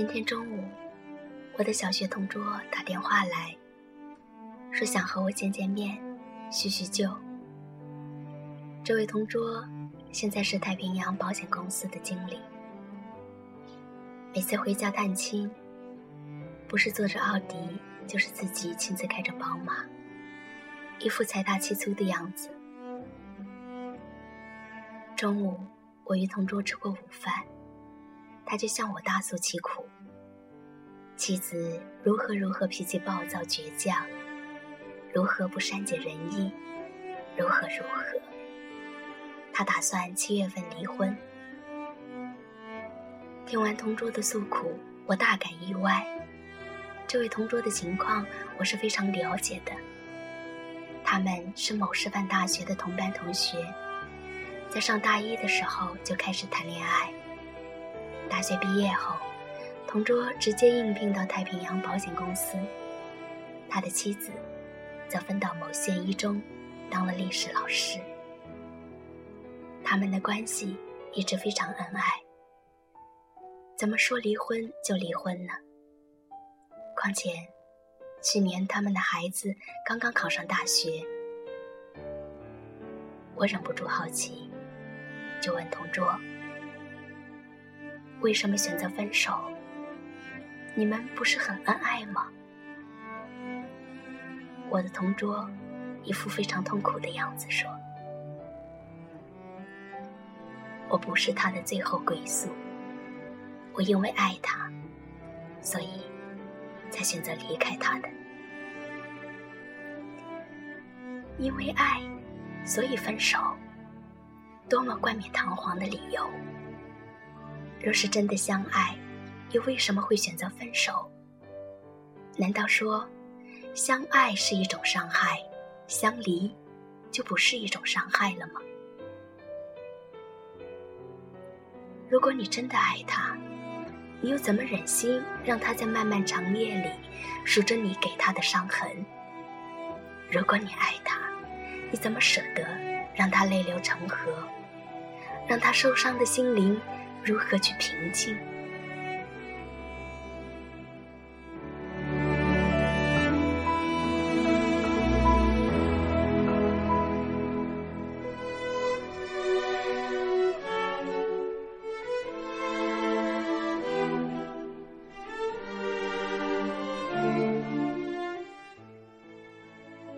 今天中午，我的小学同桌打电话来说想和我见见面，叙叙旧。这位同桌现在是太平洋保险公司的经理，每次回家探亲，不是坐着奥迪，就是自己亲自开着宝马，一副财大气粗的样子。中午，我与同桌吃过午饭。他就向我大诉其苦，妻子如何如何脾气暴躁倔强，如何不善解人意，如何如何。他打算七月份离婚。听完同桌的诉苦，我大感意外。这位同桌的情况我是非常了解的。他们是某师范大学的同班同学，在上大一的时候就开始谈恋爱。大学毕业后，同桌直接应聘到太平洋保险公司。他的妻子则分到某县一中当了历史老师。他们的关系一直非常恩爱。怎么说离婚就离婚呢？况且，去年他们的孩子刚刚考上大学。我忍不住好奇，就问同桌。为什么选择分手？你们不是很恩爱吗？我的同桌一副非常痛苦的样子说：“我不是他的最后归宿，我因为爱他，所以才选择离开他的。因为爱，所以分手，多么冠冕堂皇的理由！”若是真的相爱，又为什么会选择分手？难道说，相爱是一种伤害，相离就不是一种伤害了吗？如果你真的爱他，你又怎么忍心让他在漫漫长夜里数着你给他的伤痕？如果你爱他，你怎么舍得让他泪流成河，让他受伤的心灵？如何去平静？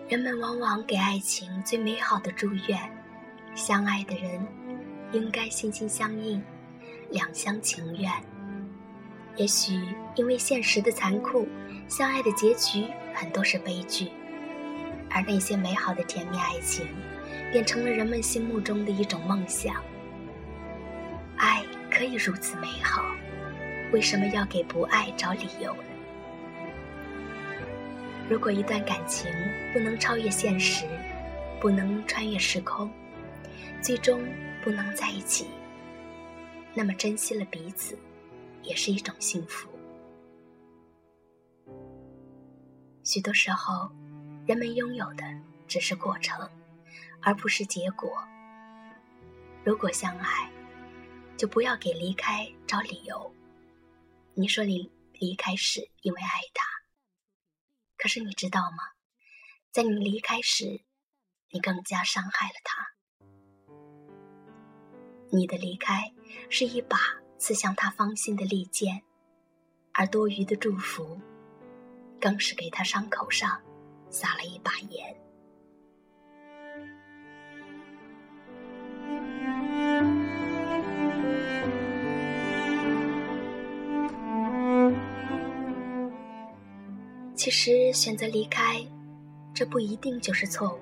人们往往给爱情最美好的祝愿：相爱的人应该心心相印。两厢情愿，也许因为现实的残酷，相爱的结局很多是悲剧，而那些美好的甜蜜爱情，变成了人们心目中的一种梦想。爱可以如此美好，为什么要给不爱找理由呢？如果一段感情不能超越现实，不能穿越时空，最终不能在一起。那么珍惜了彼此，也是一种幸福。许多时候，人们拥有的只是过程，而不是结果。如果相爱，就不要给离开找理由。你说你离开是因为爱他，可是你知道吗？在你离开时，你更加伤害了他。你的离开。是一把刺向他芳心的利剑，而多余的祝福，更是给他伤口上撒了一把盐。其实选择离开，这不一定就是错误。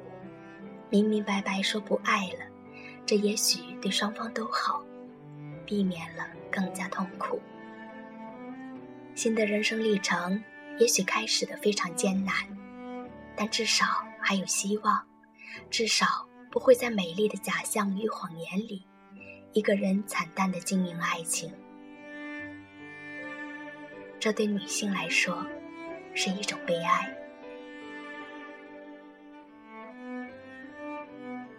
明明白白说不爱了，这也许对双方都好。避免了更加痛苦。新的人生历程也许开始的非常艰难，但至少还有希望，至少不会在美丽的假象与谎言里，一个人惨淡的经营爱情。这对女性来说是一种悲哀。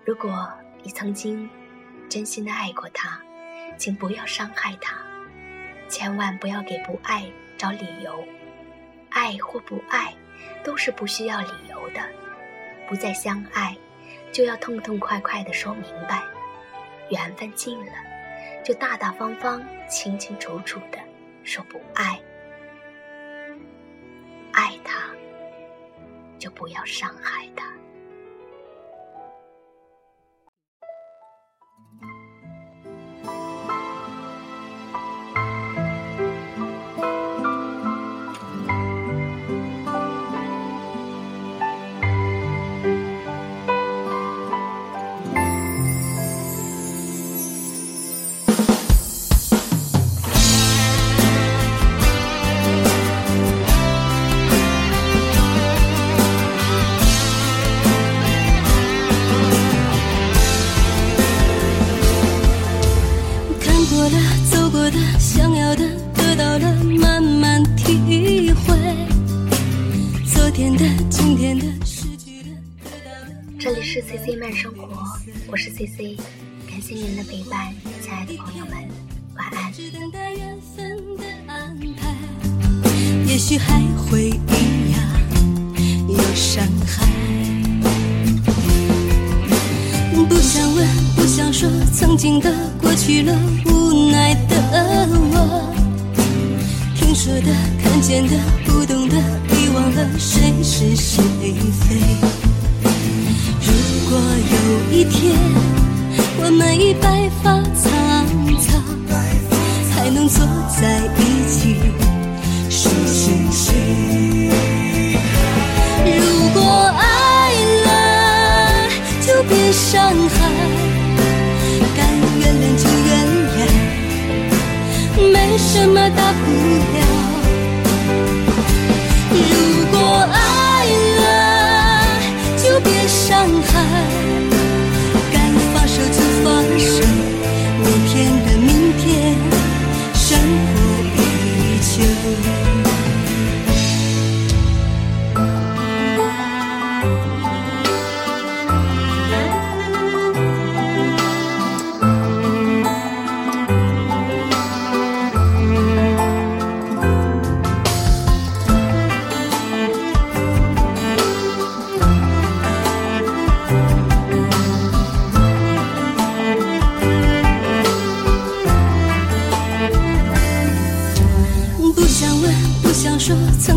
如果你曾经真心的爱过他。请不要伤害他，千万不要给不爱找理由，爱或不爱，都是不需要理由的。不再相爱，就要痛痛快快的说明白。缘分尽了，就大大方方、清清楚楚的说不爱。爱他，就不要伤害他。C C 慢生活，我是 C C，感谢您的陪伴，亲爱的朋友们，晚安。也许还会一样有伤害，不想问，不想说，曾经的过去了，无奈的我，听说的，看见的，不懂的，遗忘了谁是谁非。没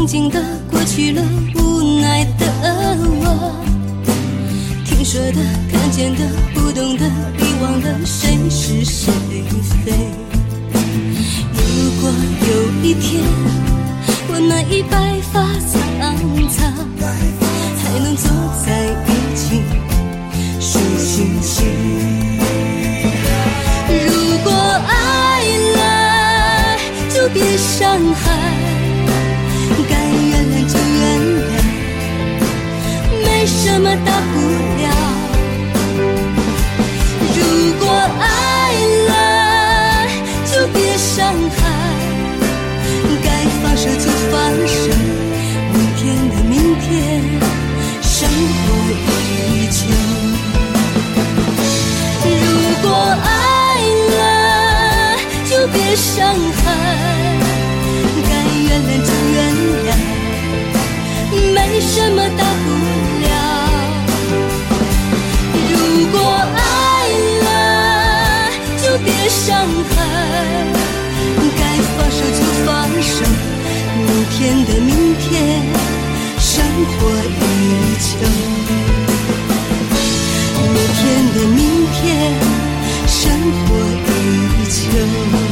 曾经的过去了，无奈的我，听说的、看见的、不懂的、遗忘了谁是谁非。如果有一天我们已白发苍苍，还能坐在一起数星星。什么天，